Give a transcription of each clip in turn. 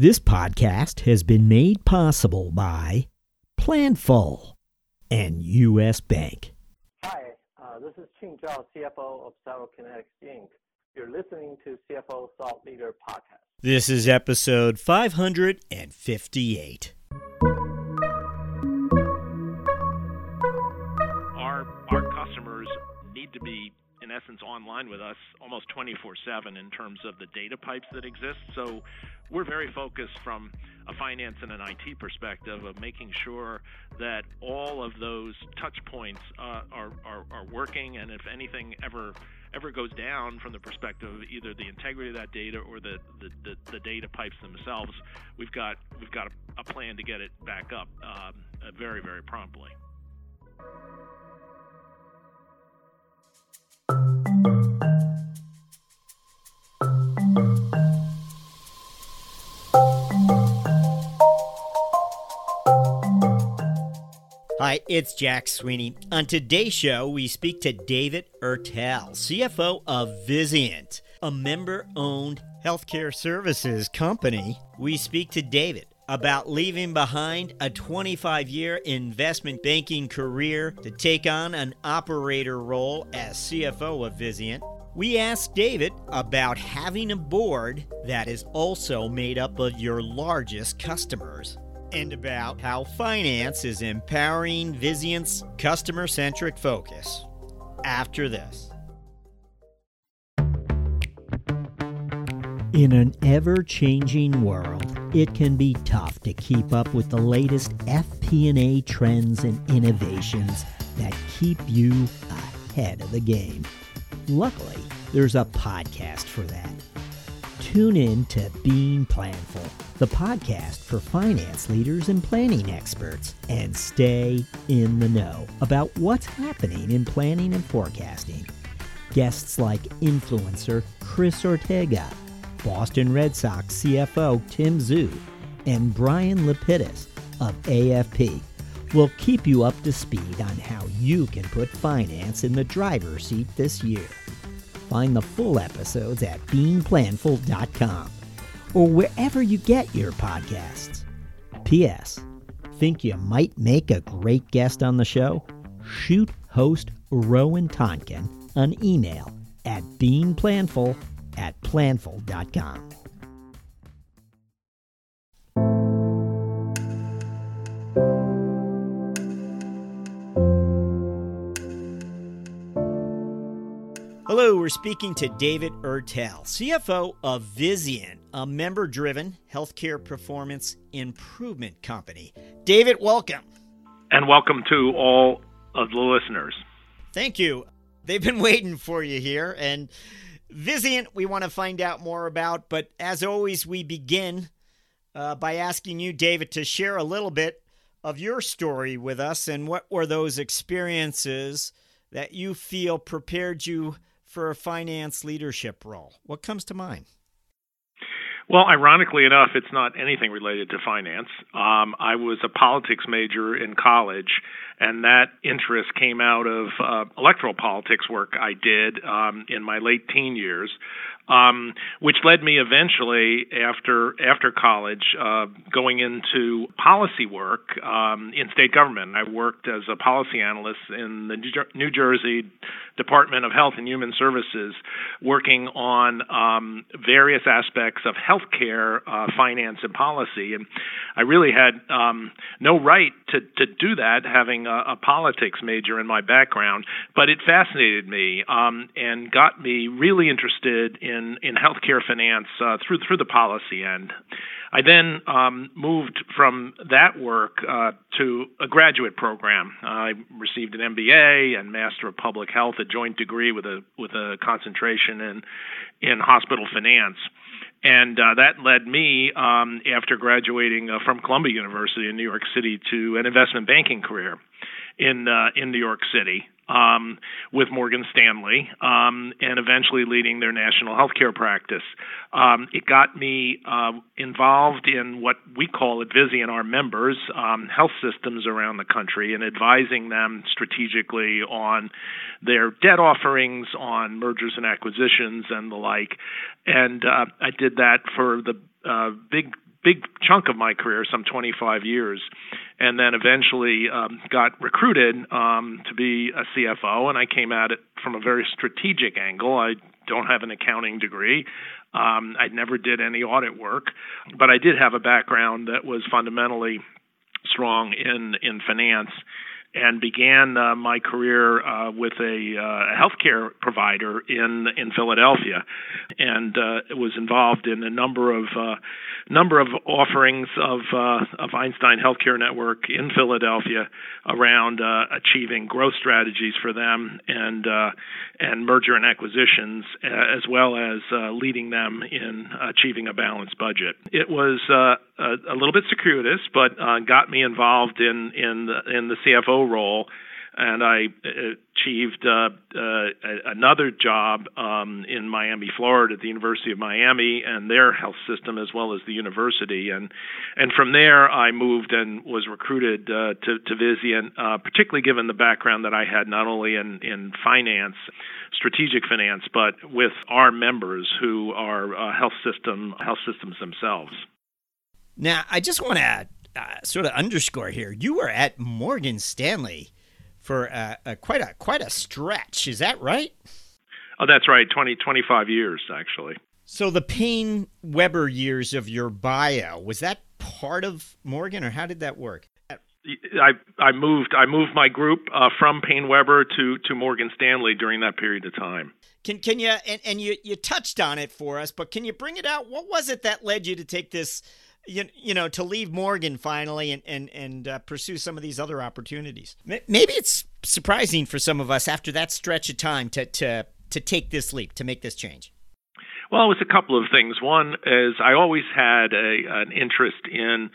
This podcast has been made possible by Planful and U.S. Bank. Hi, uh, this is Qing Zhao, CFO of Cyberkinetics Inc. You're listening to CFO Thought Leader Podcast. This is episode 558. Our, our customers need to be in essence online with us almost 24/7 in terms of the data pipes that exist. So we're very focused from a finance and an IT perspective of making sure that all of those touch points uh, are, are, are working, and if anything ever ever goes down from the perspective of either the integrity of that data or the, the, the, the data pipes themselves, we've got we've got a, a plan to get it back up um, very very promptly. Hi, it's Jack Sweeney. On today's show, we speak to David Ertel, CFO of Vizient, a member owned healthcare services company. We speak to David about leaving behind a 25 year investment banking career to take on an operator role as CFO of Vizient. We asked David about having a board that is also made up of your largest customers and about how finance is empowering Vizient's customer centric focus. After this. In an ever changing world, it can be tough to keep up with the latest FP&A trends and innovations that keep you ahead of the game. Luckily, there's a podcast for that. Tune in to Being Planful, the podcast for finance leaders and planning experts, and stay in the know about what's happening in planning and forecasting. Guests like influencer Chris Ortega, Boston Red Sox CFO Tim Zue, and Brian Lapidus of AFP will keep you up to speed on how you can put finance in the driver's seat this year. Find the full episodes at beingplanful.com or wherever you get your podcasts. P.S. Think you might make a great guest on the show? Shoot host Rowan Tonkin an email at beingplanful at planful.com. Hello, we're speaking to David Ertel, CFO of Vizient, a member driven healthcare performance improvement company. David, welcome. And welcome to all of the listeners. Thank you. They've been waiting for you here. And Vizient, we want to find out more about. But as always, we begin uh, by asking you, David, to share a little bit of your story with us and what were those experiences that you feel prepared you for a finance leadership role? What comes to mind? Well, ironically enough, it's not anything related to finance. Um, I was a politics major in college, and that interest came out of uh, electoral politics work I did um, in my late teen years um, which led me eventually after after college uh, going into policy work um, in state government. I worked as a policy analyst in the New Jersey Department of Health and Human Services, working on um, various aspects of healthcare, uh, finance, and policy. And I really had um, no right to to do that, having a, a, politics major in my background. But it fascinated me um, and got me really interested in in in healthcare finance uh, through through the policy end. I then um, moved from that work uh, to a graduate program. I received an MBA and Master of Public Health, a joint degree with a with a concentration in in hospital finance. And uh, that led me, um, after graduating uh, from Columbia University in New York City, to an investment banking career in uh, in New York City um, with Morgan Stanley, um, and eventually leading their national healthcare practice. Um, it got me uh, involved in what we call at Vizient our members, um, health systems around the country, and advising them strategically on their debt offerings, on mergers and acquisitions, and the like. And uh, I did that for the uh, big big chunk of my career, some 25 years, and then eventually um, got recruited um, to be a CFO. And I came at it from a very strategic angle. I don't have an accounting degree. Um, I never did any audit work, but I did have a background that was fundamentally strong in in finance and began uh, my career uh, with a, uh, healthcare provider in in Philadelphia, and uh, was involved in a number of uh, number of offerings of uh, of Einstein Healthcare Network in Philadelphia around achieving growth strategies for them and and merger and acquisitions, as well as leading them in achieving a balanced budget. It was a, a, little bit circuitous, but got me involved in in the, in the CFO role and I uh, achieved uh, uh, another job um, in Miami, Florida, at the University of Miami, and their health system as well as the university. And and from there, I moved and was recruited uh, to to Vizient, uh, particularly given the background that I had not only in in finance, strategic finance, but with our members who are uh, health system health systems themselves. Now, I just want to uh, sort of underscore here. You were at Morgan Stanley for a, a, quite a quite a stretch. Is that right? Oh, that's right. 20, 25 years actually. So the Payne Weber years of your bio was that part of Morgan, or how did that work? I I moved I moved my group uh, from PaineWebber to to Morgan Stanley during that period of time. Can can you and, and you you touched on it for us, but can you bring it out? What was it that led you to take this you, you know to leave Morgan finally and and and uh, pursue some of these other opportunities. Maybe it's surprising for some of us after that stretch of time to to to take this leap to make this change. Well, it was a couple of things. One is I always had a an interest in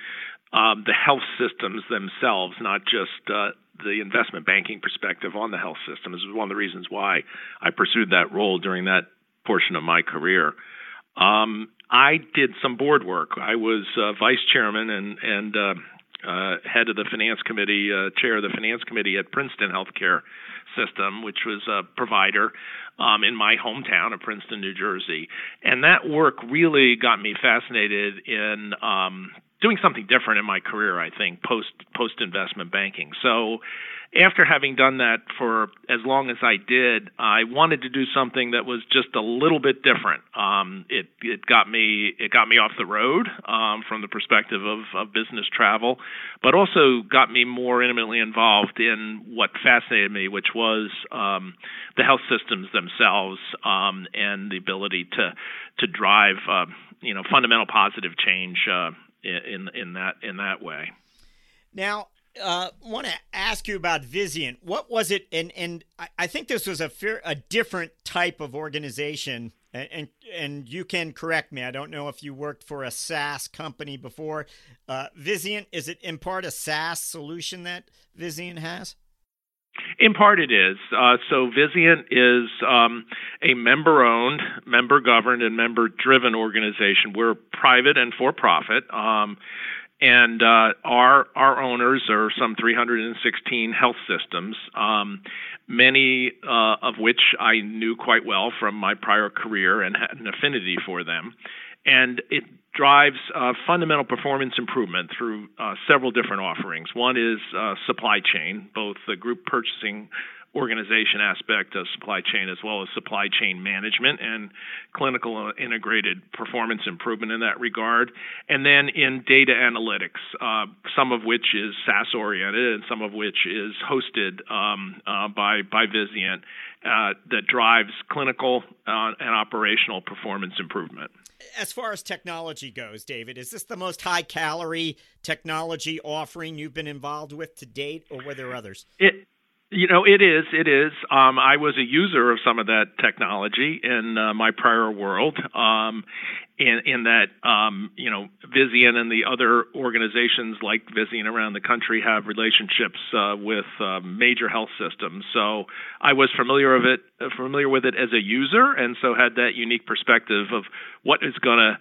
um, the health systems themselves, not just uh, the investment banking perspective on the health systems. This was one of the reasons why I pursued that role during that portion of my career. Um, I did some board work. I was uh, vice chairman and and uh, uh, head of the finance committee, uh, chair of the finance committee at Princeton Healthcare System, which was a provider um, in my hometown of Princeton, New Jersey. And that work really got me fascinated in um, doing something different in my career. I think post post investment banking. So after having done that for as long as I did, I wanted to do something that was just a little bit different. Um, it it got me it got me off the road um, from the perspective of, of business travel, but also got me more intimately involved in what fascinated me, which was um, the health systems themselves um, and the ability to to drive uh, you know fundamental positive change uh, in in that in that way. Now, uh, want to ask you about Vizient. What was it? And and I think this was a fair, a different type of organization. And, and, and you can correct me. I don't know if you worked for a SaaS company before. Uh, is it in part a SaaS solution that Vizient has? In part, it is. Uh, so, Vizient is um, a member owned, member governed, and member driven organization. We're private and for profit. Um, and uh, our our owners are some 316 health systems, um, many uh, of which I knew quite well from my prior career and had an affinity for them. And it drives uh, fundamental performance improvement through uh, several different offerings. One is uh, supply chain, both the group purchasing organization aspect of supply chain as well as supply chain management and clinical uh, integrated performance improvement in that regard. And then in data analytics, uh, some of which is SaaS oriented and some of which is hosted um, uh, by, by Vizient uh, that drives clinical uh, and operational performance improvement. As far as technology goes, David, is this the most high calorie technology offering you've been involved with to date, or were there others? It, you know, it is. It is. Um, I was a user of some of that technology in uh, my prior world. Um, in, in that, um, you know, Vizient and the other organizations like Vizient around the country have relationships uh, with uh, major health systems. So I was familiar of it, familiar with it as a user, and so had that unique perspective of what is going to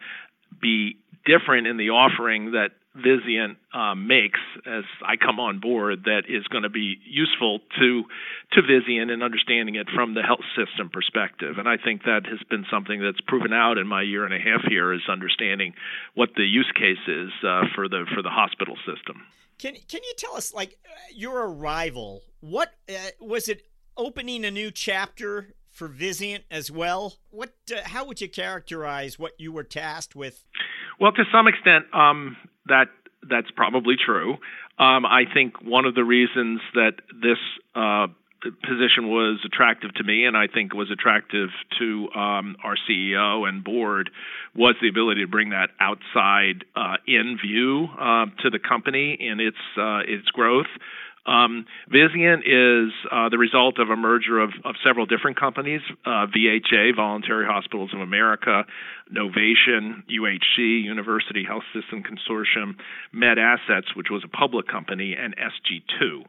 be different in the offering that Vizient um, makes as I come on board that is going to be useful to to Vizient and understanding it from the health system perspective. And I think that has been something that's proven out in my year and a half here is understanding what the use case is uh, for the for the hospital system. Can can you tell us like your arrival? What uh, was it? Opening a new chapter for Vizient as well. What? Uh, how would you characterize what you were tasked with? Well, to some extent, um, that that's probably true. Um, I think one of the reasons that this uh, position was attractive to me, and I think was attractive to um, our CEO and board, was the ability to bring that outside uh, in view uh, to the company and its uh, its growth. Um, Vizient is uh, the result of a merger of, of several different companies uh, VHA, Voluntary Hospitals of America, Novation, UHC, University Health System Consortium, MedAssets, which was a public company, and SG2.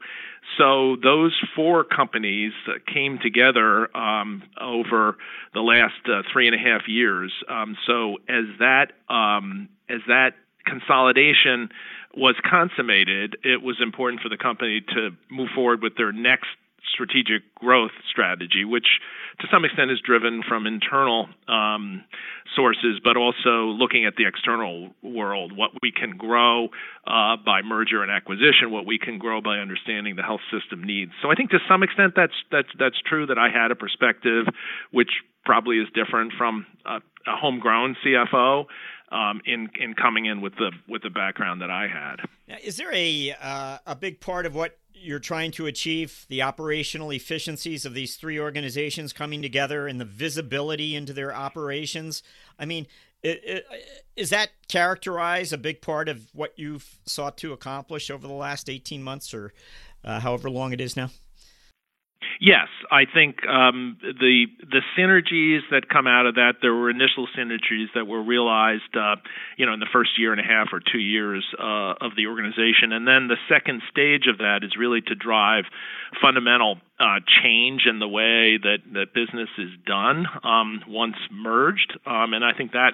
So those four companies came together um, over the last uh, three and a half years. Um, so as that um, as that consolidation was consummated, it was important for the company to move forward with their next strategic growth strategy, which to some extent is driven from internal um, sources, but also looking at the external world, what we can grow uh, by merger and acquisition, what we can grow by understanding the health system needs. So I think to some extent that's that's that's true that I had a perspective which probably is different from a, a homegrown CFO um, in in coming in with the with the background that I had. Now, is there a uh, a big part of what you're trying to achieve the operational efficiencies of these three organizations coming together and the visibility into their operations? I mean, it, it, is that characterize a big part of what you've sought to accomplish over the last 18 months or uh, however long it is now? Yes, I think um, the the synergies that come out of that. There were initial synergies that were realized, uh, you know, in the first year and a half or two years uh, of the organization, and then the second stage of that is really to drive fundamental uh, change in the way that that business is done um, once merged, um, and I think that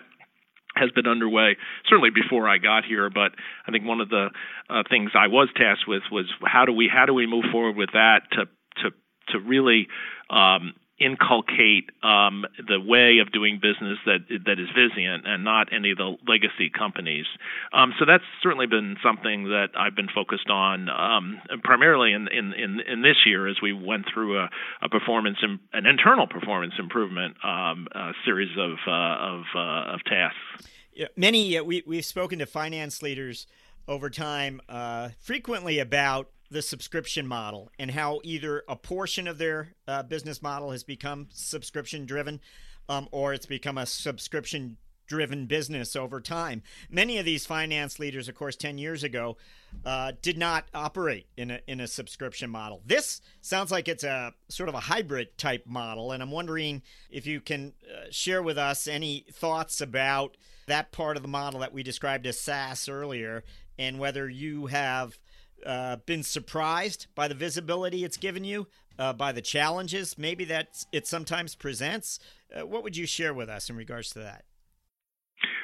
has been underway certainly before I got here. But I think one of the uh, things I was tasked with was how do we how do we move forward with that to to to really um, inculcate um, the way of doing business that that is Vizient and not any of the legacy companies. Um, so that's certainly been something that I've been focused on um, primarily in, in, in, in, this year as we went through a, a performance an internal performance improvement um, series of uh, of, uh, of tasks. Yeah, many uh, we we've spoken to finance leaders over time uh, frequently about the subscription model and how either a portion of their uh, business model has become subscription driven um, or it's become a subscription driven business over time. Many of these finance leaders, of course, 10 years ago, uh, did not operate in a, in a subscription model. This sounds like it's a sort of a hybrid type model, and I'm wondering if you can uh, share with us any thoughts about that part of the model that we described as SaaS earlier, and whether you have uh, been surprised by the visibility it's given you, uh, by the challenges maybe that it sometimes presents? Uh, what would you share with us in regards to that?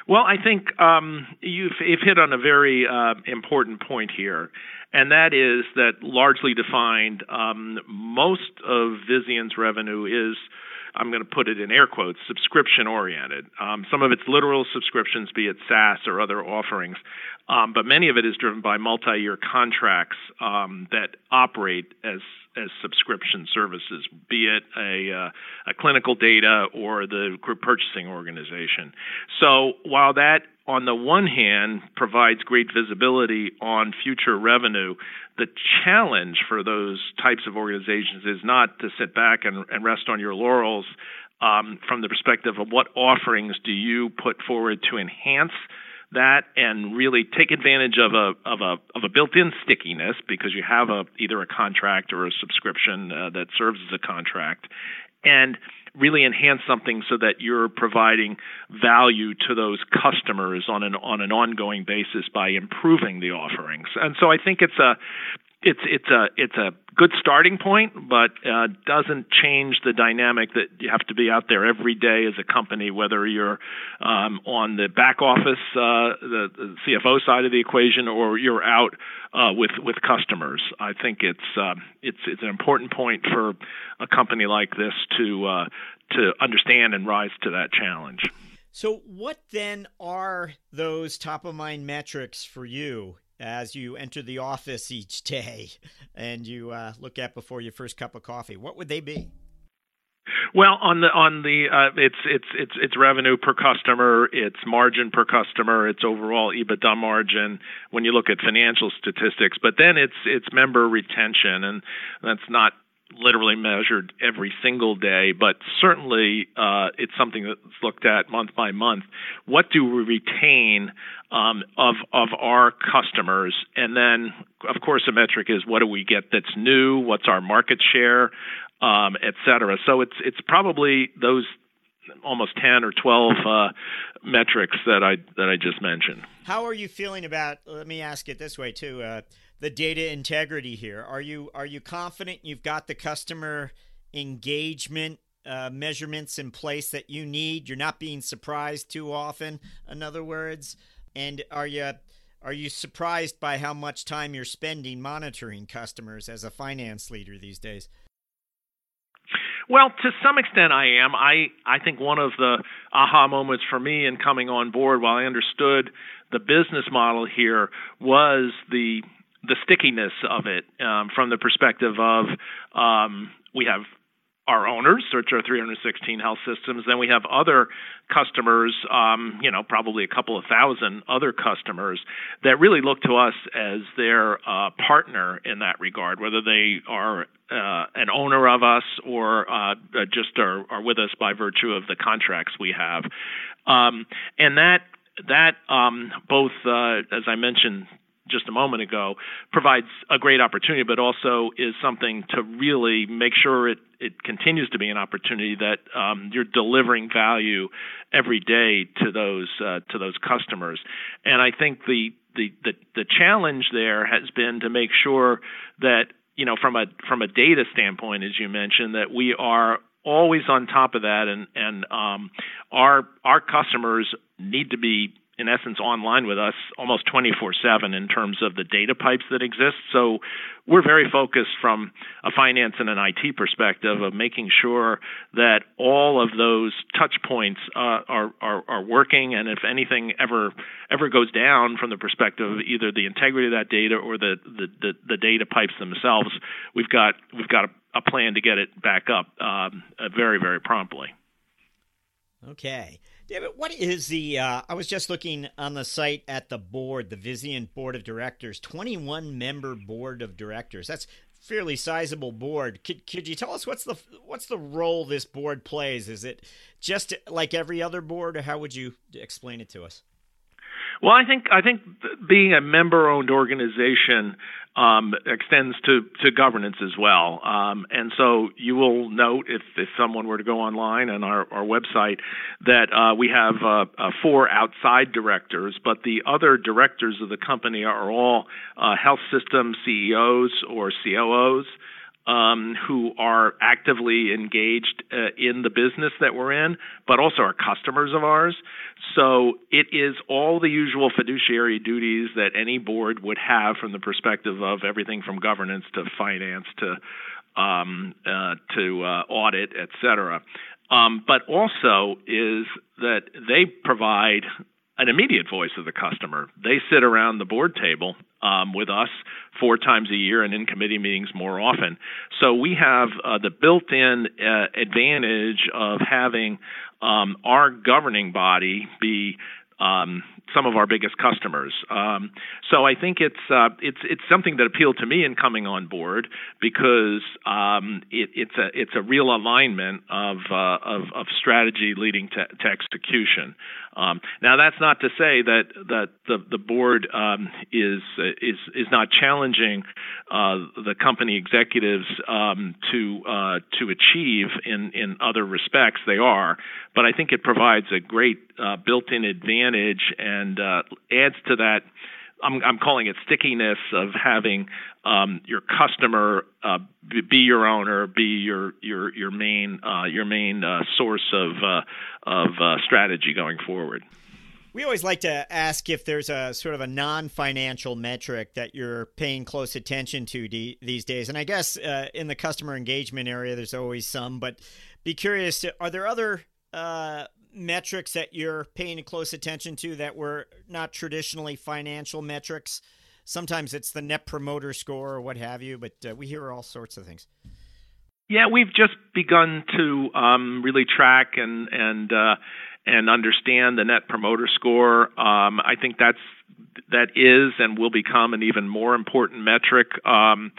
Well, I think um, you've, you've, hit on a very uh, important point here, and that is that largely defined, um, most of Vizient's revenue is I'm going to put it in air quotes, subscription oriented. Um, some of it's literal subscriptions, be it SaaS or other offerings, um, but many of it is driven by multi year contracts um, that operate as as subscription services, be it a, uh, a clinical data or the group purchasing organization. So while that on the one hand provides great visibility on future revenue, the challenge for those types of organizations is not to sit back and, and rest on your laurels um, from the perspective of what offerings do you put forward to enhance that and really take advantage of a of a of a built-in stickiness because you have a either a contract or a subscription uh, that serves as a contract. And really enhance something so that you're providing value to those customers on an on an ongoing basis by improving the offerings. And so I think it's a it's it's a it's a good starting point, but uh, doesn't change the dynamic that you have to be out there every day as a company, whether you're um, on the back office, uh, the, the, CFO side of the equation, or you're out uh, with with customers. I think it's uh, it's it's an important point for a company like this to uh, to understand and rise to that challenge. So, what then are those top of mind metrics for you as you enter the office each day and you uh, look at before your first cup of coffee? What would they be? Well, on the on the uh, it's it's it's it's revenue per customer, it's margin per customer, it's overall EBITDA margin when you look at financial statistics. But then it's it's member retention, and that's not literally measured every single day, but certainly uh, it's something that's looked at month by month. What do we retain um, of of our customers? And then, of course, a metric is what do we get that's new? What's our market share, um, et cetera. So it's it's probably those almost 10 or 12 uh, metrics that I that I just mentioned. How are you feeling about let me ask it this way too uh, the data integrity here. Are you are you confident you've got the customer engagement uh, measurements in place that you need? You're not being surprised too often. In other words, and are you are you surprised by how much time you're spending monitoring customers as a finance leader these days? Well, to some extent, I am. I I think one of the aha moments for me in coming on board, while I understood the business model here, was the the stickiness of it um, from the perspective of um, we have our owners, which are 316 health systems. Then we have other customers, um, you know, probably a couple of thousand other customers that really look to us as their uh, partner in that regard, whether they are uh, an owner of us or uh, just are, are, with us by virtue of the contracts we have. Um, and that that um, both, uh, as I mentioned just a moment ago provides a great opportunity, but also is something to really make sure it, it continues to be an opportunity that um, you're delivering value every day to those uh, to those customers. And I think the, the the the challenge there has been to make sure that you know from a from a data standpoint, as you mentioned, that we are always on top of that, and and um, our our customers need to be in essence online with us almost 24/7 in terms of the data pipes that exist. So we're very focused from a finance and an IT perspective of making sure that all of those touch points uh, are, are, are working, and if anything ever ever goes down from the perspective of either the integrity of that data or the the, the, the data pipes themselves, we've got we've got a, a plan to get it back up um, uh, very very promptly. Okay. David, what is the? Uh, I was just looking on the site at the board, the Vizient Board of Directors, 21 member board of directors. That's fairly sizable board. Could could you tell us what's the what's the role this board plays? Is it just like every other board, or how would you explain it to us? Well, I think I think being a member-owned organization um, extends to, to governance as well. Um, and so you will note if, if someone were to go online on our, our website that uh, we have uh, uh, four outside directors, but the other directors of the company are all uh, health system CEOs or COOs um, who are actively engaged uh, in the business that we're in, but also are customers of ours. So it is all the usual fiduciary duties that any board would have from the perspective of everything from governance to finance to um, uh, to uh, audit, et cetera. Um, but also is that they provide an immediate voice of the customer. They sit around the board table um, with us four times a year and in committee meetings more often. So we have uh, the built in uh, advantage of having um, our governing body be um, some of our biggest customers. Um, so I think it's uh, it's it's something that appealed to me in coming on board because um, it, it's a it's a real alignment of uh, of, of, strategy leading to, to execution. Um, now that's not to say that that the the board um, is is is not challenging uh, the company executives um, to uh, to achieve in in other respects. They are, but I think it provides a great uh, built-in advantage and uh, adds to that I'm, I'm calling it stickiness of having um, your customer uh, be your owner, be your your your main uh, your main uh, source of uh, of uh, strategy going forward. We always like to ask if there's a sort of a non-financial metric that you're paying close attention to de- these days, and I guess uh, in the customer engagement area, there's always some. But be curious: are there other metrics that you're paying close attention to that were not traditionally financial metrics? Sometimes it's the net promoter score or what have you, but uh, we hear all sorts of things. Yeah, we've just begun to um, really track and and uh, and understand the net promoter score. Um, I think that's that is and will become an even more important metric um,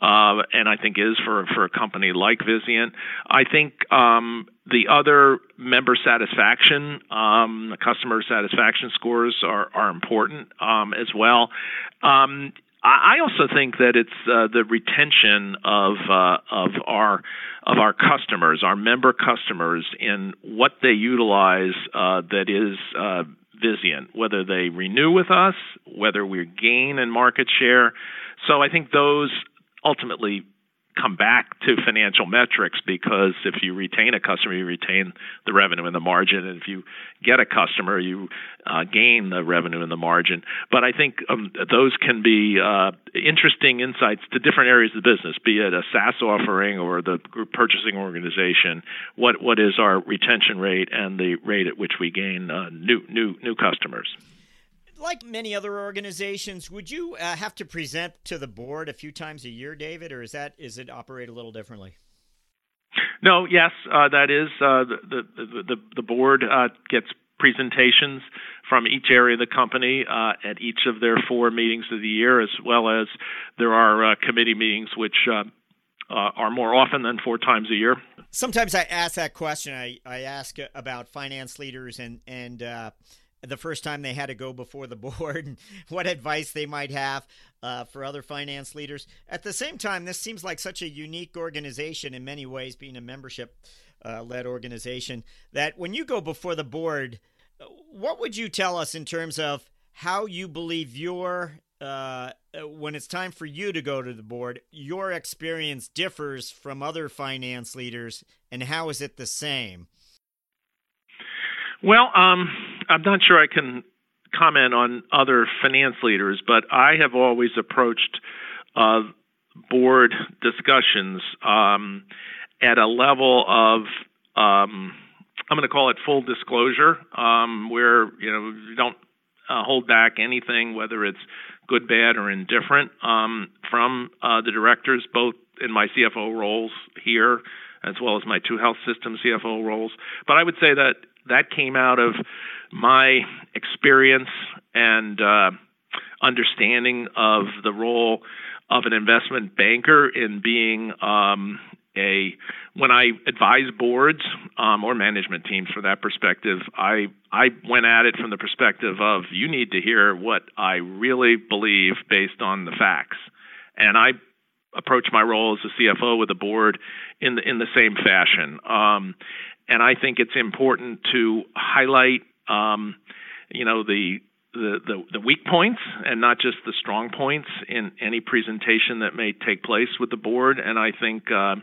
uh, and I think is for for a company like Vizient. I think um, the other member satisfaction, um, customer satisfaction scores are are important um, as well. Um, I also think that it's uh, the retention of uh, of our of our customers, our member customers, in what they utilize uh, that is uh, Vizient, whether they renew with us, whether we gain in market share. So I think those ultimately come back to financial metrics because if you retain a customer, you retain the revenue and the margin, and if you get a customer, you uh, gain the revenue and the margin. But I think um, those can be uh, interesting insights to different areas of the business, be it a SaaS offering or the group purchasing organization. What what is our retention rate and the rate at which we gain uh, new new new customers? Like many other organizations, would you uh, have to present to the board a few times a year, David, or is that is it operate a little differently? No, yes, uh, that is uh, the, the, the the board uh, gets presentations from each area of the company uh, at each of their four meetings of the year, as well as there are uh, committee meetings which. are more often than four times a year. Sometimes I ask that question. I, I ask about finance leaders and and the first time they had to go before the board and what advice they might have uh, for other finance leaders. At the same time, this seems like such a unique organization in many ways, being a membership uh, led organization, that when you go before the board, what would you tell us in terms of how you believe your uh, when it's time for you to go to the board, your experience differs from other finance leaders, and how is it the same? Well, um, I'm not sure I can comment on other finance leaders, but I have always approached uh, board discussions um, at a level of um, I'm going to call it full disclosure, um, where you know you don't uh, hold back anything, whether it's good, bad, or indifferent, um, from uh, the directors, both in my CFO roles here as well as my two health system CFO roles. But I would say that that came out of my experience and uh, understanding of the role of an investment banker in being um, a when I advise boards um, or management teams for that perspective, I I went at it from the perspective of you need to hear what I really believe based on the facts, and I approach my role as a CFO with the board in the in the same fashion. Um, and I think it's important to highlight, um, you know, the, the, the the weak points and not just the strong points in any presentation that may take place with the board. And I think. Uh,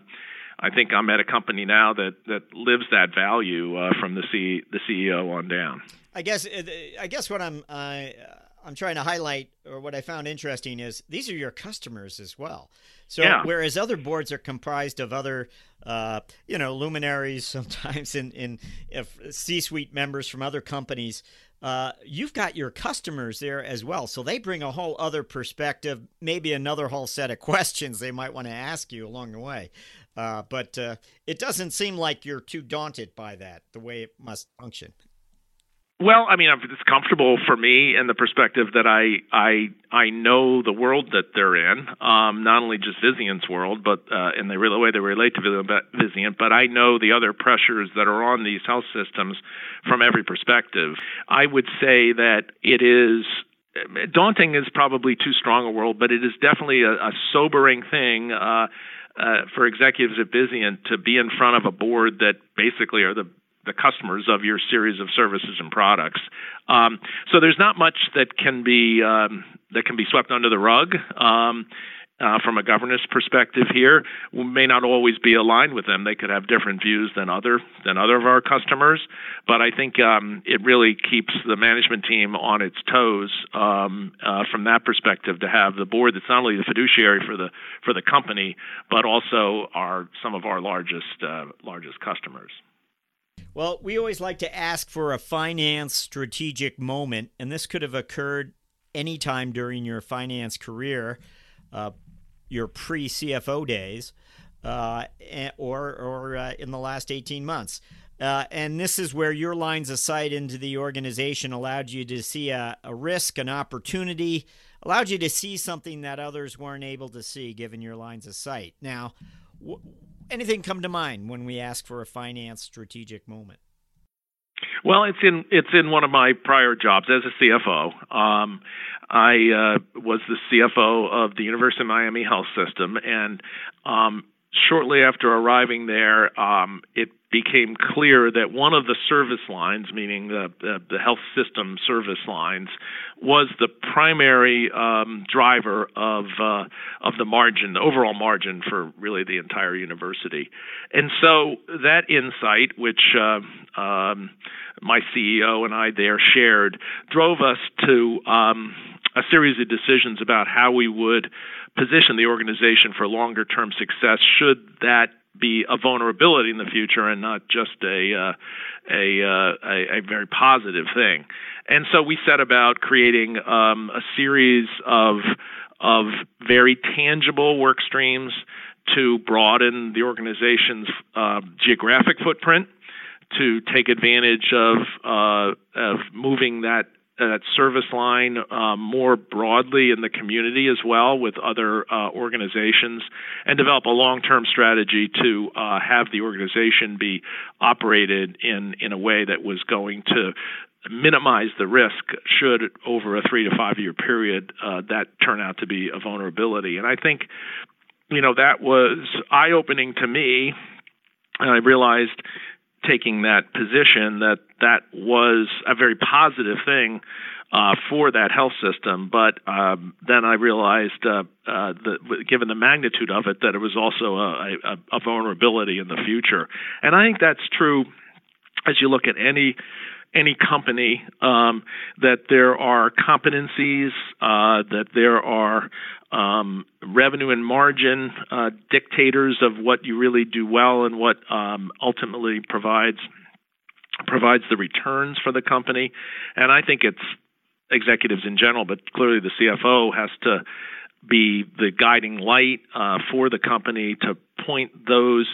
I think I'm at a company now that, that lives that value uh, from the C, the CEO on down. I guess I guess what I'm uh, I'm trying to highlight, or what I found interesting, is these are your customers as well. So yeah. whereas other boards are comprised of other, uh, you know, luminaries, sometimes in in C-suite members from other companies, uh, you've got your customers there as well. So they bring a whole other perspective, maybe another whole set of questions they might want to ask you along the way. Uh, but uh, it doesn't seem like you're too daunted by that, the way it must function. Well, I mean, it's comfortable for me in the perspective that I I I know the world that they're in, um, not only just Vizient's world, but uh, in the way they relate to Vizient, but I know the other pressures that are on these health systems from every perspective. I would say that it is daunting is probably too strong a word, but it is definitely a, a sobering thing. Uh, uh, for executives at Vizient to be in front of a board that basically are the the customers of your series of services and products. Um, so there's not much that can be um, that can be swept under the rug. Um, uh, from a governance perspective here we may not always be aligned with them. They could have different views than other than other of our customers, but I think um, it really keeps the management team on its toes um, uh, from that perspective to have the board that's not only the fiduciary for the for the company, but also our some of our largest uh, largest customers. Well, we always like to ask for a finance strategic moment, and this could have occurred anytime during your finance career. Uh, your pre CFO days, uh, or or uh, in the last eighteen months. Uh, and this is where your lines of sight into the organization allowed you to see a, a risk, an opportunity, allowed you to see something that others weren't able to see given your lines of sight. Now, w- anything come to mind when we ask for a finance strategic moment? Well, it's in it's in one of my prior jobs as a CFO. Um, I uh, was the CFO of the University of Miami Health System, and um, shortly after arriving there, um, it became clear that one of the service lines, meaning the, the, the health system service lines, was the primary um, driver of uh, of the margin, the overall margin for really the entire university. And so that insight, which uh, um, my CEO and I there shared, drove us to um, a series of decisions about how we would position the organization for longer term success should that be a vulnerability in the future and not just a uh, a, uh, a, a very positive thing. And so we set about creating um, a series of of very tangible work streams to broaden the organization's uh, geographic footprint, to take advantage of uh, of moving that that service line um, more broadly in the community as well with other uh, organizations and develop a long-term strategy to uh, have the organization be operated in in a way that was going to minimize the risk should over a three to five year period uh, that turn out to be a vulnerability. And I think you know that was eye opening to me. And I realized taking that position that that was a very positive thing uh, for that health system. But um, then I realized, uh, uh, that given the magnitude of it, that it was also a, a, a vulnerability in the future. And I think that's true as you look at any any company um, that there are competencies, uh, that there are um, revenue and margin uh, dictators of what you really do well and what um, ultimately provides provides the returns for the company. And I think it's executives in general, but clearly the CFO has to be the guiding light uh, for the company to point those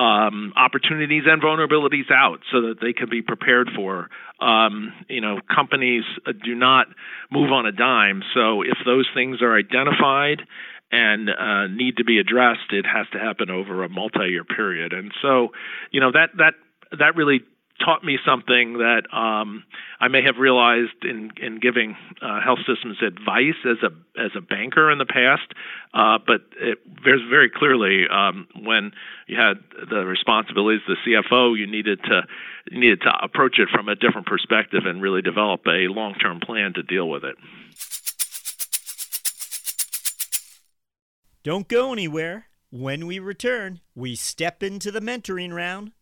um, opportunities and vulnerabilities out so that they can be prepared for. Um, you know, companies do not move on a dime. So if those things are identified and uh, need to be addressed, it has to happen over a multi-year period. And so, you know, that that that really taught me something that um, I may have realized in in giving uh, health systems advice as a as a banker in the past, uh, but it, there's very clearly um, when you had the responsibilities the CFO, you needed to you needed to approach it from a different perspective and really develop a long term plan to deal with it. Don't go anywhere. When we return, we step into the mentoring round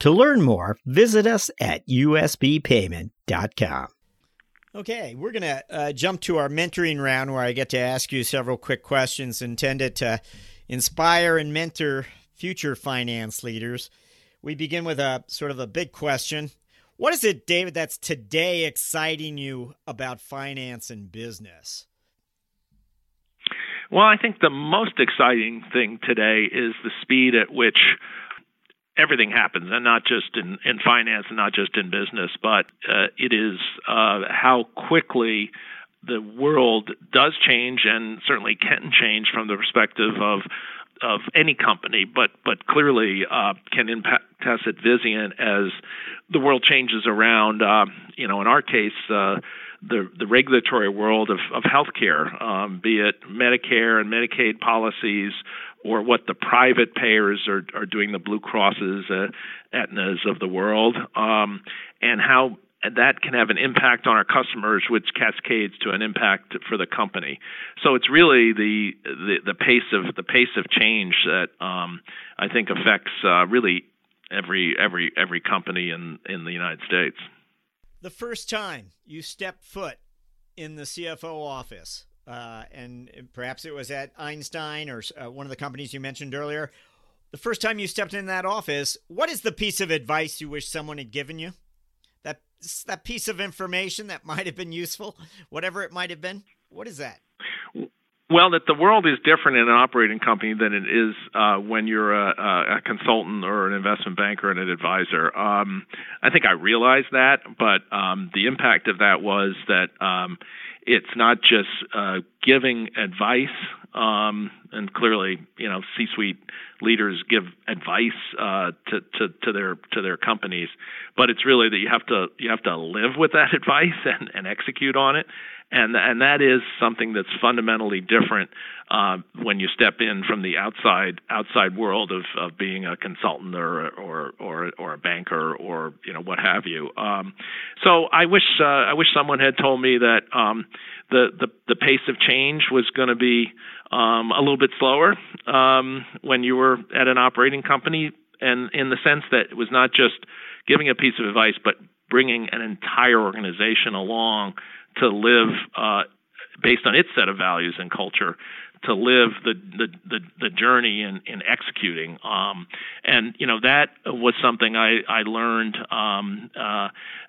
To learn more, visit us at usbpayment.com. Okay, we're going to uh, jump to our mentoring round where I get to ask you several quick questions intended to inspire and mentor future finance leaders. We begin with a sort of a big question. What is it, David, that's today exciting you about finance and business? Well, I think the most exciting thing today is the speed at which everything happens, and not just in, in finance and not just in business, but uh, it is uh, how quickly the world does change and certainly can change from the perspective of of any company, but but clearly uh, can impact us at Vizient as the world changes around. Uh, you know, in our case, uh, the the regulatory world of of healthcare, um, be it Medicare and Medicaid policies, or what the private payers are are doing, the Blue Crosses, uh, Aetnas of the world, um, and how that can have an impact on our customers, which cascades to an impact for the company. So it's really the the, the pace of the pace of change that um, I think affects uh, really every every every company in in the United States. The first time you step foot in the CFO office, uh, and perhaps it was at Einstein or uh, one of the companies you mentioned earlier. The first time you stepped in that office, what is the piece of advice you wish someone had given you? that piece of information that might have been useful, whatever it might have been? What is that? Well, that the world is different in an operating company than it is uh, when you're a, a, consultant or an investment banker and an advisor. Um, I think I realized that, but um, the impact of that was that um, it's not just uh, giving advice, um, and clearly, you know, C-suite leaders give advice uh, to, to, to their to their companies, but it's really that you have to you have to live with that advice and, and execute on it, and and that is something that's fundamentally different uh, when you step in from the outside outside world of, of being a consultant or or or or a banker or you know what have you. Um, so I wish uh, I wish someone had told me that um, the the the pace of change was going to be um, a little bit slower um, when you were at an operating company, and in the sense that it was not just giving a piece of advice, but bringing an entire organization along to live uh, based on its set of values and culture to live the the the, the journey in, in executing um, and you know that was something I I learned um, uh,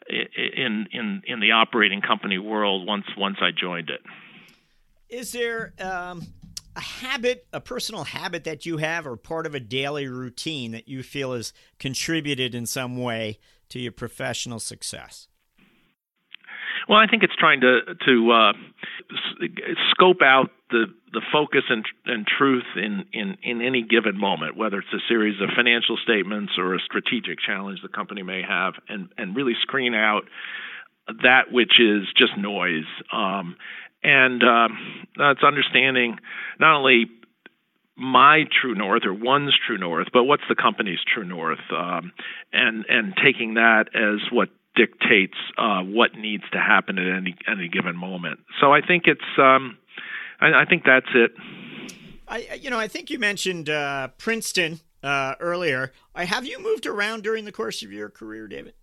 in in in the operating company world once once I joined it. Is there um, a habit, a personal habit that you have, or part of a daily routine that you feel has contributed in some way to your professional success? Well, I think it's trying to to uh, scope out the the focus and and truth in, in in any given moment, whether it's a series of financial statements or a strategic challenge the company may have, and and really screen out that which is just noise. Um, and um, that's understanding not only my true north or one's true north, but what's the company's true north, um, and and taking that as what dictates uh, what needs to happen at any any given moment. So I think it's um, I, I, think that's it. I you know I think you mentioned uh, Princeton uh, earlier. I have you moved around during the course of your career, David?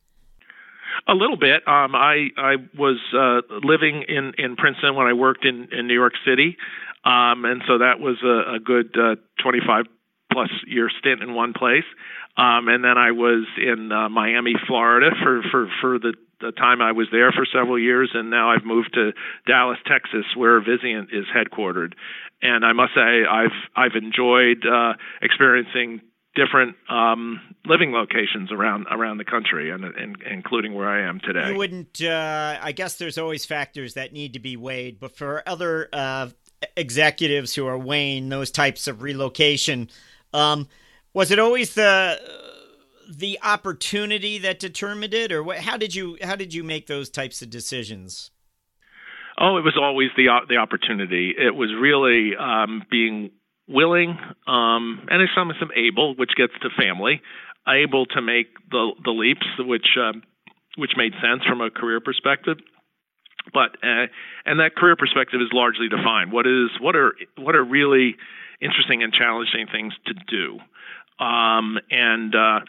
A little bit. Um, I I was uh, living in in Princeton when I worked in in New York City, um, and so that was a, a good uh, 25 plus year stint in one place. Um, and then I was in uh, Miami, Florida for, for, for the, the time I was there for several years. And now I've moved to Dallas, Texas, where Vizient is headquartered. And I must say, I've, I've enjoyed uh, experiencing different um, living locations around around the country, and, and, including where I am today. You wouldn't. Uh, I guess there's always factors that need to be weighed, but for other uh, executives who are weighing those types of relocation um, was it always the the opportunity that determined it, or what, how did you how did you make those types of decisions? Oh, it was always the the opportunity. It was really um, being willing, um, and some some able, which gets to family, able to make the the leaps, which uh, which made sense from a career perspective. But uh, and that career perspective is largely defined. What is what are what are really interesting and challenging things to do. Um, and uh,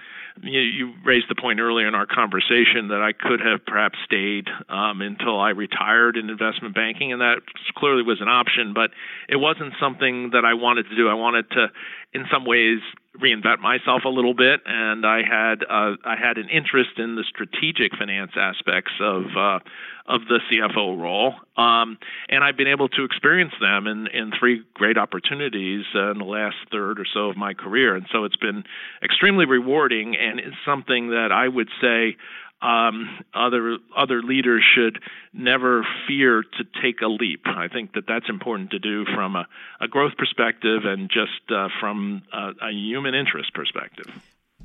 you, you, raised the point earlier in our conversation that I could have perhaps stayed um, until I retired in investment banking, and that clearly was an option, but it wasn't something that I wanted to do. I wanted to, in some ways, reinvent myself a little bit, and I had uh, I had an interest in the strategic finance aspects of uh, of the CFO role, um, and I've been able to experience them in in three great opportunities uh, in the last third or so of my career, and so it's been extremely rewarding, and it's something that I would say um, other other leaders should never fear to take a leap. I think that that's important to do from a, a growth perspective and just uh, from a, a, human interest perspective.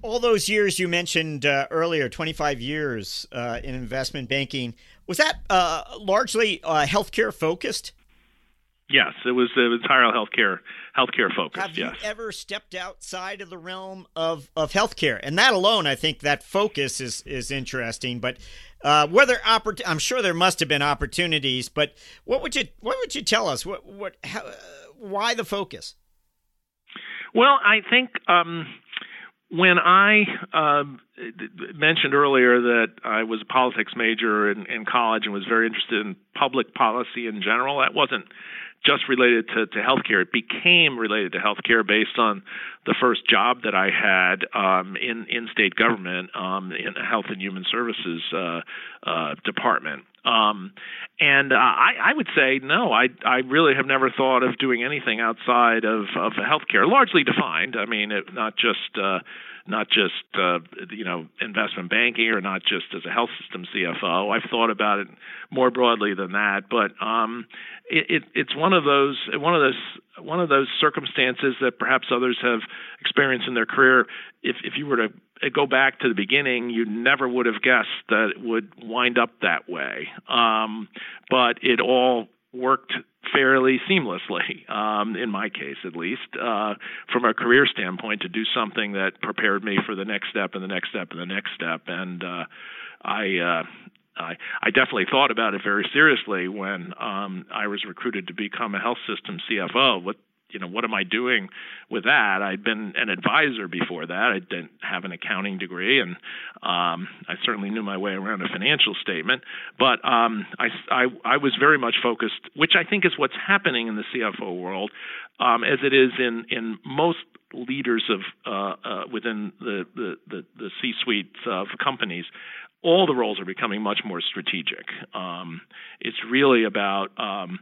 All those years you mentioned uh, earlier, 25 years uh, in investment banking, was that uh, largely uh, healthcare focused? Yes, it was, it was entirely healthcare healthcare focused. Have yes. you ever stepped outside of the realm of, of healthcare? And that alone, I think that focus is is interesting. But uh, whether oppor- I'm sure there must have been opportunities. But what would you what would you tell us? What what how, uh, why the focus? Well, I think. Um, when I uh, mentioned earlier that I was a politics major in, in college and was very interested in public policy in general, that wasn't just related to, to healthcare. It became related to healthcare based on the first job that I had um, in in state government um, in the Health and Human Services uh, uh, department. Um, and uh, I, I would say no. I I really have never thought of doing anything outside of of healthcare, largely defined. I mean, it, not just. Uh, not just uh, you know investment banking or not just as a health system CFO. I've thought about it more broadly than that, but um, it, it, it's one of those one of those one of those circumstances that perhaps others have experienced in their career. If if you were to go back to the beginning, you never would have guessed that it would wind up that way. Um, but it all worked fairly seamlessly, um, in my case at least, uh, from a career standpoint, to do something that prepared me for the next step and the next step and the next step. And uh, I, uh, I, I definitely thought about it very seriously when um, I was recruited to become a health system CFO. What you know, what am I doing with that? I'd been an advisor before that. I didn't have an accounting degree, and um, I certainly knew my way around a financial statement. But um, I, I, I was very much focused, which I think is what's happening in the CFO world, um, as it is in in most leaders of uh, uh, within the the, the, the C-suite of companies all the roles are becoming much more strategic. Um, it's really about um,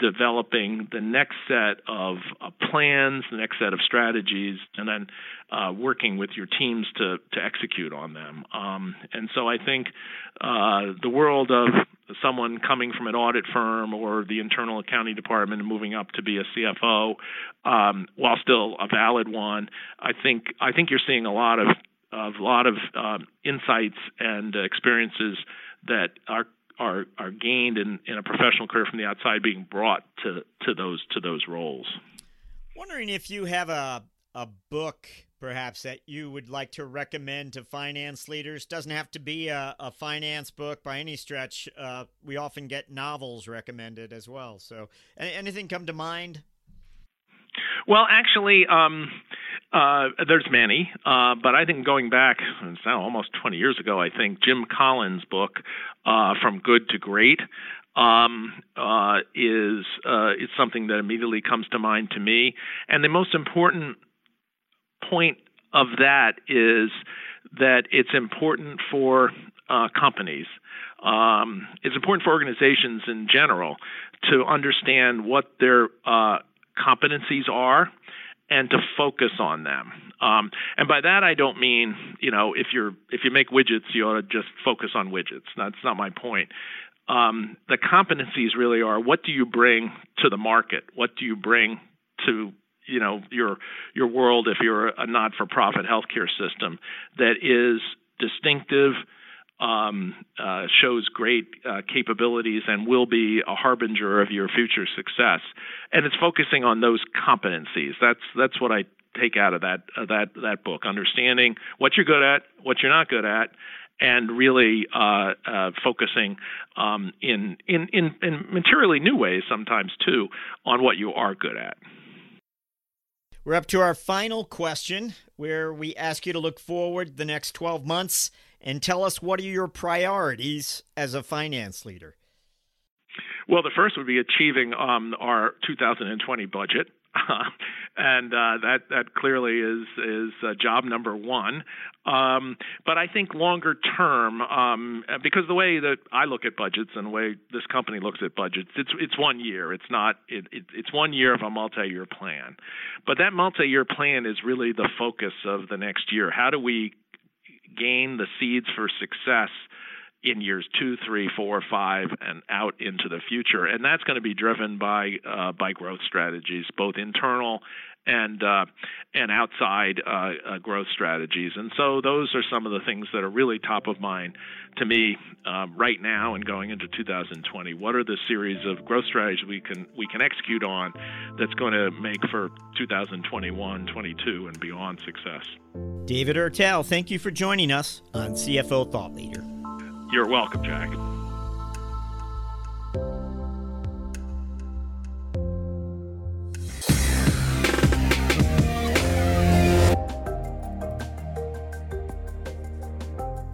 developing the next set of uh, plans, the next set of strategies, and then uh, working with your teams to to execute on them. Um, and so I think uh, the world of someone coming from an audit firm or the internal accounting department and moving up to be a CFO, um, while still a valid one, I think I think you're seeing a lot of a lot of um, insights and uh, experiences that are are are gained in, in a professional career from the outside being brought to to those to those roles. Wondering if you have a a book perhaps that you would like to recommend to finance leaders. Doesn't have to be a, a finance book by any stretch. Uh, we often get novels recommended as well. So anything come to mind? Well actually um, uh, there's many, uh, but I think going back, it's now almost 20 years ago, I think Jim Collins' book, uh, From Good to Great, um, uh, is uh, is something that immediately comes to mind to me. And the most important point of that is that it's important for uh, companies. Um, it's important for organizations in general to understand what their competencies are and to focus on them. Um, and by that I don't mean you know if you're if you make widgets you ought to just focus on widgets. That's not my point. Um, the competencies really are what do you bring to the market? What do you bring to you know your your world if you're a not-for-profit healthcare system that is distinctive um, uh, shows great uh, capabilities and will be a harbinger of your future success. And it's focusing on those competencies. That's that's what I take out of that uh, that that book. Understanding what you're good at, what you're not good at, and really uh, uh, focusing um, in, in in in materially new ways sometimes too on what you are good at. We're up to our final question, where we ask you to look forward the next 12 months and tell us what are your priorities as a finance leader. Well, the first would be achieving um, our 2020 budget. and uh, that that clearly is is uh, job number one. Um, but I think longer term, um, because the way that I look at budgets and the way this company looks at budgets, it's it's one year. It's not it, it, it's one year of a multi-year plan. But that multi-year plan is really the focus of the next year. How do we gain the seeds for success? in years two, three, four, five, and out into the future. And that's going to be driven by uh, by growth strategies, both internal and uh, and outside uh, uh, growth strategies. And so those are some of the things that are really top of mind to me um, right now and going into 2020. What are the series of growth strategies we can we can execute on that's going to make for 2021, 22, and beyond success? David Ertel, thank you for joining us on CFO Thought Leader. You're welcome, Jack.